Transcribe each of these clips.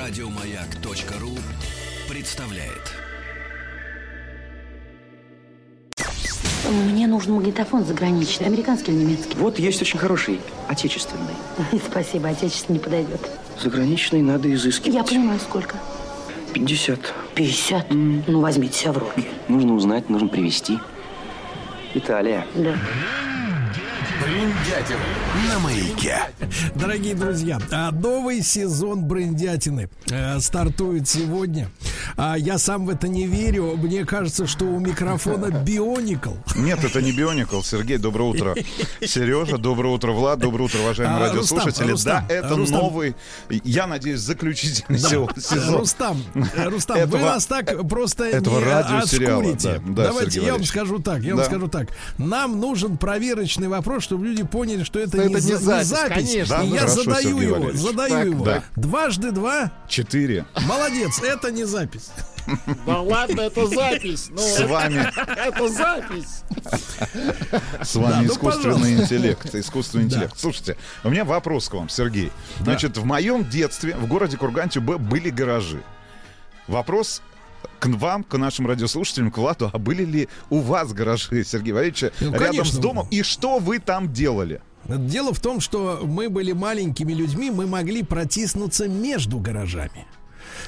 Радиомаяк.ру представляет. Мне нужен магнитофон заграничный, американский или немецкий. Вот есть очень хороший, отечественный. Спасибо, отечественный не подойдет. Заграничный надо изыскивать. Я понимаю, сколько? 50. 50? Ну, возьмите себя в руки. Нужно узнать, нужно привезти. Италия. Да. Бриндятина на маяке. Дорогие друзья, а, новый сезон брендятины э, стартует сегодня. А я сам в это не верю. Мне кажется, что у микрофона бионикл. Нет, это не Бионикл. Сергей, доброе утро. Сережа, доброе утро. Влад, доброе утро, уважаемые А, радиослушатели. Рустам, да, это Рустам. новый, я надеюсь, заключительный се- сезон. Рустам, Рустам, вы Этого- нас так просто этого не радиосериала, отшкурите. да, да, Давайте Сергей я вам скажу так, я вам Да. скажу так. Нам нужен проверочный вопрос, чтобы люди поняли, что это, Что не, это не за- запись, конечно. Да, И ну, я хорошо, задаю Сергей его, Валерьевич. задаю Так, его. да. Дважды два. Четыре. Молодец, это не запись. Да ладно, это запись. Ну, С вами, это запись. с вами Да, ну, искусственный пожалуйста. интеллект. Искусственный Да. интеллект. Слушайте, у меня вопрос к вам, Сергей. Значит, в моем детстве в городе Курган-Тюбе были гаражи. Вопрос к вам, к нашим радиослушателям, к Владу, а были ли у вас гаражи, Сергей Валерьевич, Ну, рядом конечно. с домом? И что вы там делали? Дело в том, что мы были маленькими людьми, мы могли протиснуться между гаражами.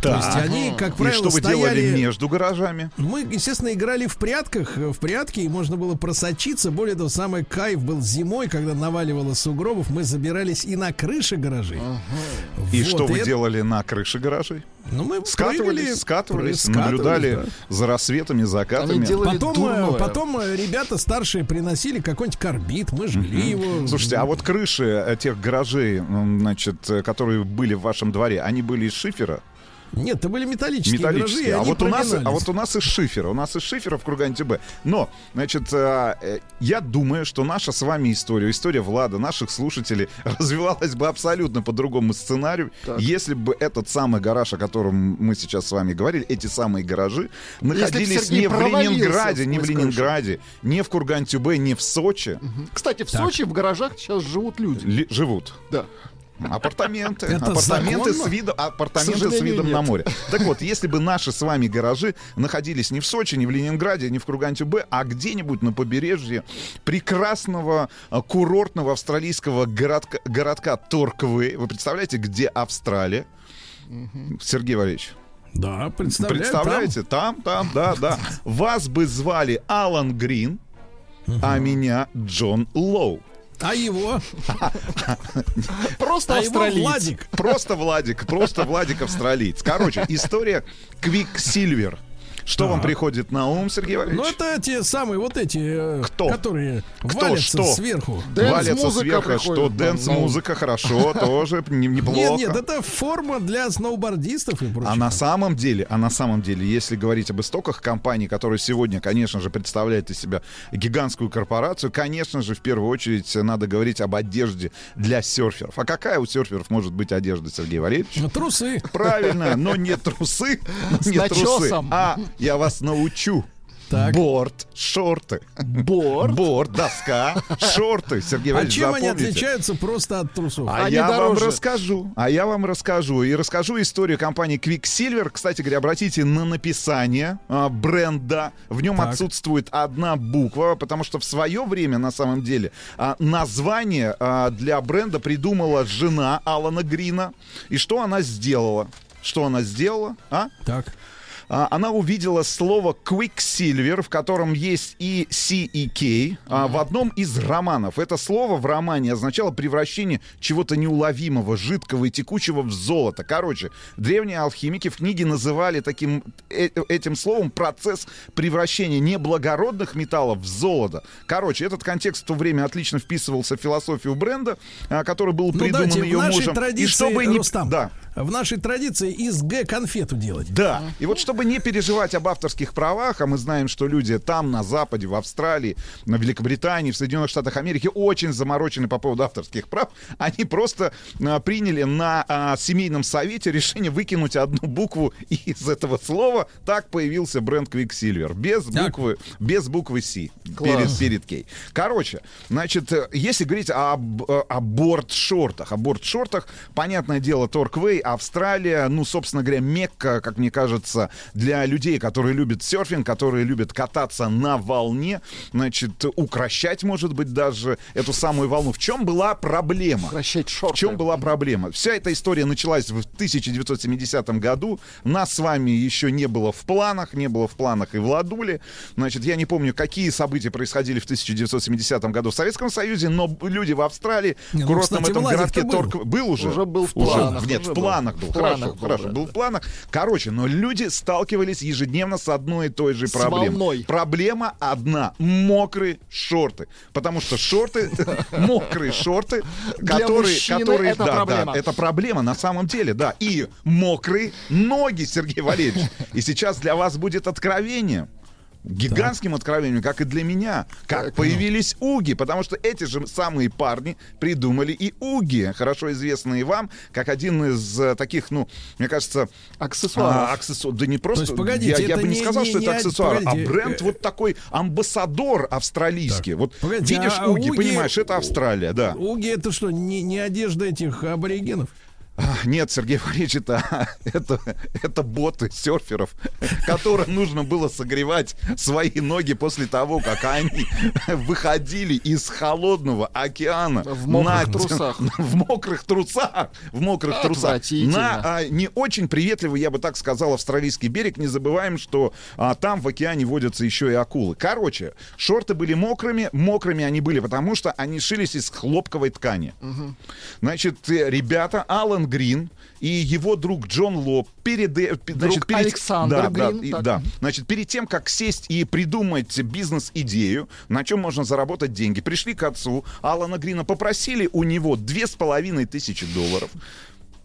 То есть они, как И правило, что вы стояли... делали между гаражами? Мы, естественно, играли в прятках, э, в прятки, и можно было просочиться. Более того, самый кайф был зимой, когда наваливало сугробов, мы забирались и на крыши гаражей. И Вот, что вы делали на крыше гаражей? Ну, мы прыгали, Скатывались, скатывались, наблюдали да. за рассветами, закатами. Они делали Потом, э, дурное. потом э, ребята старшие приносили какой-нибудь карбид, мы жгли его. Слушайте, а вот крыши тех гаражей, значит, которые были в вашем дворе, они были из шифера? Нет, это были металлические, металлические. гаражи, и а вот у нас, а вот у нас из шифера, у нас из шифера в Курган-Тюбе. Но, значит, э, э, я думаю, что наша с вами история, история Влада, наших слушателей развивалась бы абсолютно по другому сценарию, если бы этот самый гараж, о котором мы сейчас с вами говорили, эти самые гаражи находились не в Ленинграде, не в. Ленинграде, не в Курган-Тюбе, не в Сочи Кстати, в Сочи в гаражах сейчас живут люди. ли- живут. Да. Апартаменты. Это апартаменты с видом, апартаменты с видом нет. на море. Так вот, если бы наши с вами гаражи находились не в Сочи, не в Ленинграде, не в Курган-Тюбе, а где-нибудь на побережье прекрасного а, курортного австралийского городка, городка Торквы. Вы представляете, где Австралия? Сергей Валерьевич, Да, представляю, представляете? Там, там, да, да. Вас бы звали Алан Грин, а меня Джон Лоу. А его? Просто А австралиец. Владик. Просто Владик, просто Владик австралиец. Короче, история Quiksilver. Что вам приходит на ум, Сергей Валерьевич? Ну, это те самые, вот эти, э, Кто? которые Кто? валятся Что? сверху. Валятся Dance-музыка сверху, приходит что dance-музыка, хорошо, тоже не- неплохо. Нет, нет, это форма для сноубордистов и прочего. А на самом деле, а на самом деле, если говорить об истоках компании, которая сегодня, конечно же, представляет из себя гигантскую корпорацию, конечно же, в первую очередь надо говорить об одежде для серферов. А какая у серферов может быть одежда, Сергей Валерьевич? Ну, Трусы. Правильно, но не трусы, не трусы, а я вас научу. Так. Борт, шорты. Борт. Борт, доска, шорты. Сергей А Валерьевич, чем они запомните. отличаются просто от трусов? А Они я вам дороже. расскажу. А я вам расскажу. И расскажу историю компании Quicksilver. Кстати говоря, обратите на написание а, бренда. В нем Так. отсутствует одна буква, потому что в свое время, на самом деле, а, название а, для бренда придумала жена Алана Грина. И что она сделала? Что она сделала? А? Так. А, она увидела слово Quicksilver, в котором есть и C, и K, а, в одном из романов. Это слово в романе означало превращение чего-то неуловимого, жидкого и текучего в золото. Короче, древние алхимики в книге называли таким, э- этим словом процесс превращения неблагородных металлов в золото. Короче, этот контекст в то время отлично вписывался в философию бренда, а, который был Ну, придуман давайте, ее мужем. традиции, и чтобы не... Рустам, Да. В нашей традиции из Г конфету делать. Да. И вот чтобы не переживать об авторских правах, а мы знаем, что люди там, на Западе, в Австралии, на Великобритании, в Соединенных Штатах Америки очень заморочены по поводу авторских прав, они просто а, приняли на а, семейном совете решение выкинуть одну букву из этого слова. Так появился бренд Quicksilver. Без Так. буквы, без буквы C Класс. перед, перед Кей. Короче, значит, э, если говорить об, э, о борт-шортах, о борт-шортах, понятное дело, Торквей, Австралия, ну, собственно говоря, Мекка, как мне кажется, для людей, которые любят серфинг, которые любят кататься на волне, значит, укращать, может быть, даже эту самую волну. В чем была проблема? Прощать В шорты. чем была проблема? Вся эта история началась в 1970 году. Нас с вами еще не было в планах, не было в планах и Владули. Значит, я не помню, какие события происходили в 1970 году в Советском Союзе, но люди в Австралии, Не, в ну, курортном кстати, этом городке был. Торк... Был уже? Уже был в планах, Нет, уже в был. Планах был. В Хорошо, планах был, хорошо, да. был в планах. Короче, но люди сталкивались ежедневно с одной и той же С проблемой. волной. Проблема одна. Мокрые шорты. Потому что шорты, мокрые шорты, которые, которые, это да, проблема. да, это проблема на самом деле, да. И мокрые ноги, Сергей Валерьевич. И сейчас для вас будет откровение. Гигантским откровением, как и для меня, как появились уги, потому что эти же самые парни придумали и уги, хорошо известные вам, как один из э, таких, ну, мне кажется, Аксессуаров. а, аксессуар- да не просто, есть, погодите, я, я бы не не- сказал, не- что не это аксессуар, погодите, а бренд э, вот такой амбассадор австралийский. Вот Погодите, видишь а уги, уги- понимаешь, это Австралия, да. Уги это что, не, не одежда этих аборигенов? Нет, Сергей Валерьевич, это, это, это боты серферов, которым нужно было согревать свои ноги после того, как они выходили из холодного океана В мокрых на- трусах. в мокрых трусах, в мокрых трусах на а, не очень приветливый, я бы так сказал, австралийский берег. Не забываем, что а, там в океане водятся еще и акулы. Короче, шорты были мокрыми, мокрыми они были, потому что они шились из хлопковой ткани. Значит, э, ребята, Алан Грин и его друг Джон Лоб перед, э, пе- значит, перед- Александр да, да, Грин, и- так. да. Значит, перед тем, как сесть и придумать бизнес-идею, на чем можно заработать деньги, пришли к отцу Алана Грина, попросили у него две с половиной тысячи долларов.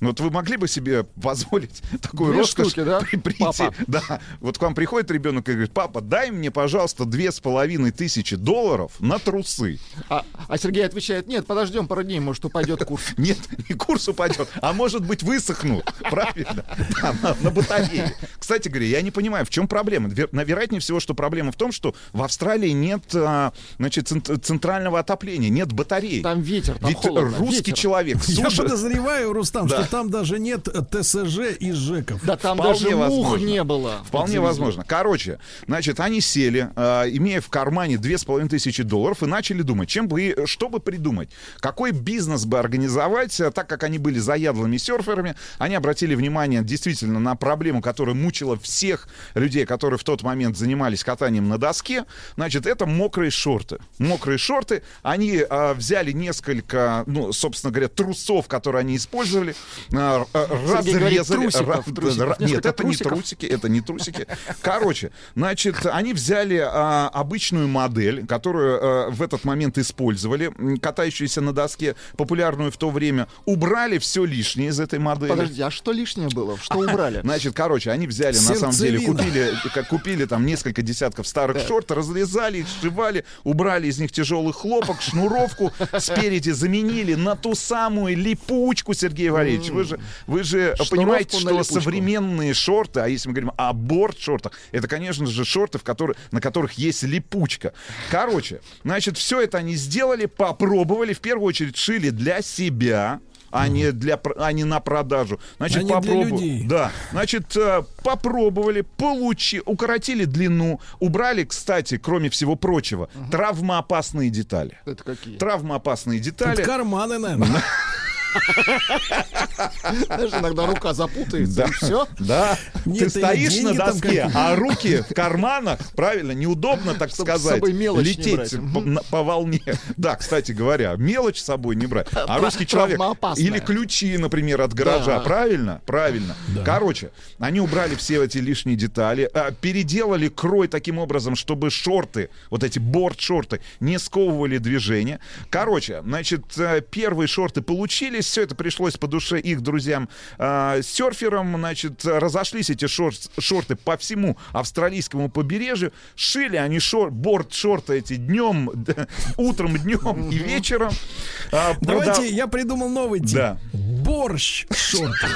Ну, Вот вы могли бы себе позволить такую Две роскошь штуки, да, при- прийти? папа? Да. Вот к вам приходит ребенок и говорит, папа, дай мне, пожалуйста, две с половиной тысячи долларов на трусы. А, а Сергей отвечает, нет, подождем пару дней, может, упадет курс. Нет, не курс упадет, а может быть высохнут. Правильно? Да, на, на батарее. Кстати говоря, я не понимаю, в чем проблема. Вер- Вероятнее всего, что проблема в том, что в Австралии нет а, значит, цент- центрального отопления, нет батареи. Там ветер, там Ведь холодно. русский ветер. человек Я подозреваю, Рустам, Да. что там даже нет ТСЖ и ЖЭКов. Да там Вполне даже мух возможно. не было. Вполне возможно. Короче, значит, они сели, э, имея в кармане две с половиной тысячи долларов, и начали думать, чем бы, что бы придумать, какой бизнес бы организовать, Э, так как они были заядлыми серферами, они обратили внимание действительно на проблему, которая мучила всех людей, которые в тот момент занимались катанием на доске. Значит, это мокрые шорты. Мокрые шорты. Они э, взяли несколько, ну, собственно говоря, трусов, которые они использовали, э, э, разрезали. Нет, это не трусики, это не трусики. Короче, значит, они взяли а, обычную модель, которую а, в этот момент использовали, катающуюся на доске, популярную в то время, убрали все лишнее из этой модели. Подожди, а что лишнее было? Что убрали? Значит, короче, они взяли, на самом деле, купили, купили там несколько десятков старых шорт, разрезали их, сшивали, убрали из них тяжелый хлопок, шнуровку, спереди заменили на ту самую липучку, Сергей Валерьевич. Вы же, вы же понимаете, что липучку. современные шорты, а если мы говорим о борт-шортах, это, конечно же, шорты, в которые, на которых есть липучка. Короче, значит, все это они сделали, попробовали, в первую очередь шили для себя, а не, для, а не на продажу. Значит, А людей. Да, значит, э, попробовали, получи, укоротили длину, убрали, кстати, кроме всего прочего, травмоопасные детали. Это какие? Травмоопасные Тут детали. карманы, наверное. Знаешь, иногда рука запутается, Да. и все. Да, Нет, ты стоишь на доске, а руки в карманах, правильно, неудобно, так Чтоб с сказать, собой мелочь не лететь брать. по, по волне. Да, кстати говоря, мелочь с собой не брать. А русский человек... Или ключи, например, от гаража, Да. правильно? Правильно. Короче, они убрали все эти лишние детали, а, переделали крой таким образом, чтобы шорты, вот эти борт-шорты, не сковывали движение. Короче, значит, э, первые шорты получились, все это пришлось по душе их друзьям э, серферам. Значит, разошлись эти шор- шорты по всему австралийскому побережью. Шили они шор- борт-шорты эти днем, утром, днем и вечером. А, Давайте, я придумал новый. Да. Борщ шорты.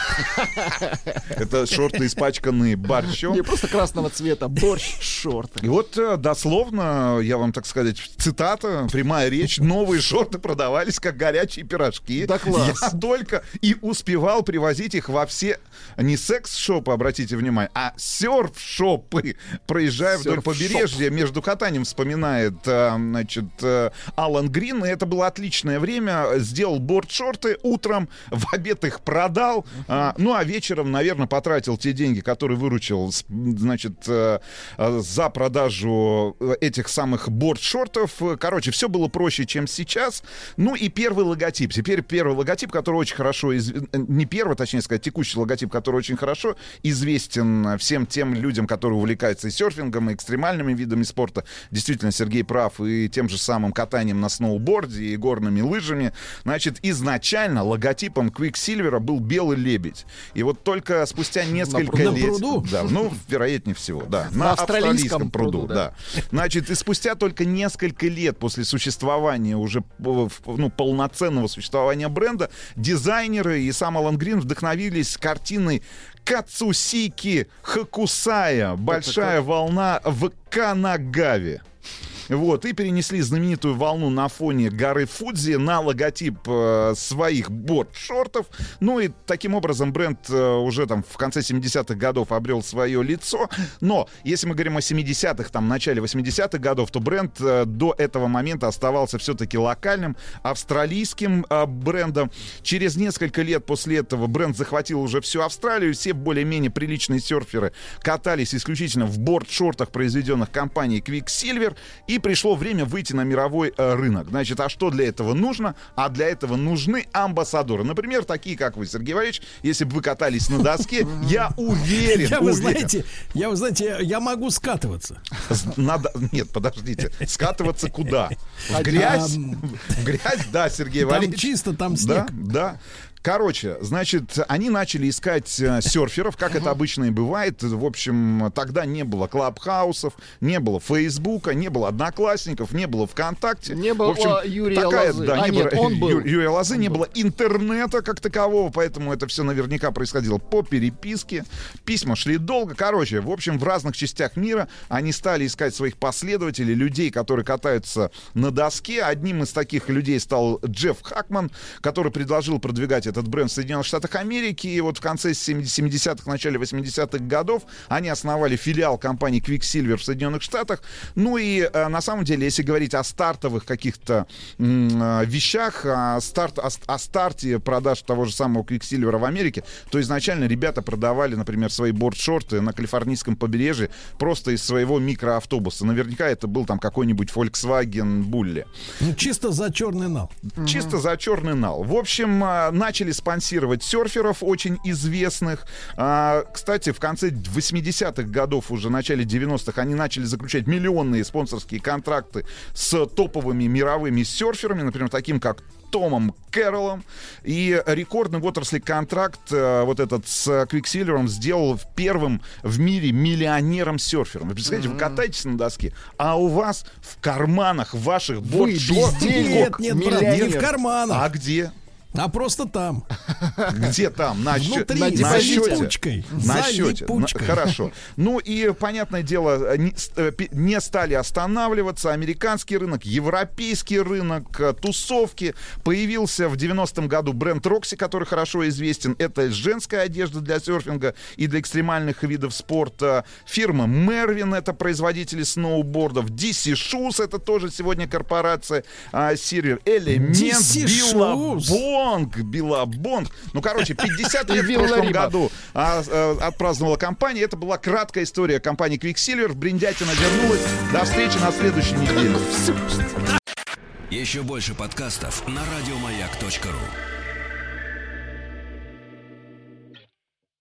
Это шорты испачканные борщом. Не просто красного цвета, борщ, шорты. И вот э, дословно, я вам так сказать, цитата, прямая речь, новые шорты продавались как горячие пирожки. Да класс. Я только и успевал привозить их во все, не секс-шопы, обратите внимание, а серф-шопы, проезжая вдоль побережья, между катанием вспоминает, э, значит, э, Алан Грин, и это было отличное время, сделал борт-шорты утром, в обед их продал, а, ну а вечером, наверное, потратил те деньги, которые выручил, значит, э, за продажу этих самых борт-шортов. Короче, все было проще, чем сейчас. Ну и первый логотип. Теперь первый логотип, который очень хорошо, из- э, не первый, точнее сказать, текущий логотип, который очень хорошо известен всем тем людям, которые увлекаются и серфингом, и экстремальными видами спорта. Действительно, Сергей прав, и тем же самым катанием на сноуборде, и горными лыжами. Значит, изначально логотипом Quicksilver был белый лебедь. И вот только спустя несколько пруду. лет... На пруду? Да, ну, вероятнее всего, да. На австралийском пруду, да. да. Значит, и спустя только несколько лет после существования уже э, ну, полноценного существования бренда, дизайнеры и сам Алан Грин вдохновились картиной Кацусики Хакусая «Большая волна в Канагаве». Вот, и перенесли знаменитую волну на фоне горы Фудзи на логотип э, своих борт-шортов. Ну и таким образом бренд э, уже там в конце 70-х годов обрел свое лицо. Но если мы говорим о 70-х, там, начале 80-х годов, то бренд э, до этого момента оставался все-таки локальным, австралийским э, брендом. Через несколько лет после этого бренд захватил уже всю Австралию. Все более-менее приличные серферы катались исключительно в борт-шортах, произведенных компанией Quicksilver. И пришло время выйти на мировой э, рынок. Значит, а что для этого нужно? А для этого нужны амбассадоры. Например, такие, как вы, Сергей Валерьевич. Если бы вы катались на доске, я уверен, Я, вы знаете, я, вы знаете, я- могу скатываться. Надо... Нет, подождите. Скатываться куда? В грязь? В грязь, да, Сергей Там Валерьевич. чисто, там Да, снег. да. Короче, значит, они начали искать э, серферов, как это обычно и бывает. В общем, тогда не было клабхаусов, не было Фейсбука, не было Одноклассников, не было ВКонтакте. Не было В общем, Юрия такая, Лозы. Да, А, не нет, было он был. Ю- Юрия Лозы, не было интернета как такового, поэтому это все наверняка происходило по переписке. Письма шли долго. Короче, в общем, в разных частях мира они стали искать своих последователей, людей, которые катаются на доске. Одним из таких людей стал Джефф Хакман, который предложил продвигать этот бренд в Соединенных Штатах Америки. И вот в конце 70-х, начале 80-х годов они основали филиал компании Quicksilver в Соединенных Штатах. Ну и э, на самом деле, если говорить о стартовых каких-то э, вещах, о, старт, о, о старте продаж того же самого Quicksilver в Америке, то изначально ребята продавали, например, свои борт-шорты на калифорнийском побережье просто из своего микроавтобуса. Наверняка это был там какой-нибудь Volkswagen Bulli. Ну, чисто за черный нал. Чисто за черный нал. В общем, а, начали спонсировать серферов очень известных. А, Кстати, в конце 80-х годов, уже в начале 90-х, они начали заключать миллионные спонсорские контракты с топовыми мировыми серферами, например, таким как Томом Кэрроллом. И рекордный в отрасли контракт э, вот этот с Квиксилвером сделал первым в мире миллионером-серфером. Вы представляете, вы катаетесь на доске, а у вас в карманах ваших Вы борт-шортов бездельник. Нет, нет, брат, не в карманах, а где? А просто там. Где там? На, Внутри, на счете. липучкой. На За счете. На- липучкой. Хорошо. Ну и, понятное дело, не, э, не стали останавливаться. Американский рынок, европейский рынок, э, тусовки. Появился в 90-м году бренд Roxy, который хорошо известен. Это женская одежда для серфинга и для экстремальных видов спорта. Фирма Mervin, это производители сноубордов. DC Shoes, это тоже сегодня корпорация а, Сирер. Element, Shoes. Billabong, Billabong. Ну, короче, 50 И лет в прошлом году а, э, отпраздновала компания. Это была краткая история компании Quiksilver. Брендятина вернулась. До встречи на следующей неделе. Еще больше подкастов на радиомаяк.ру.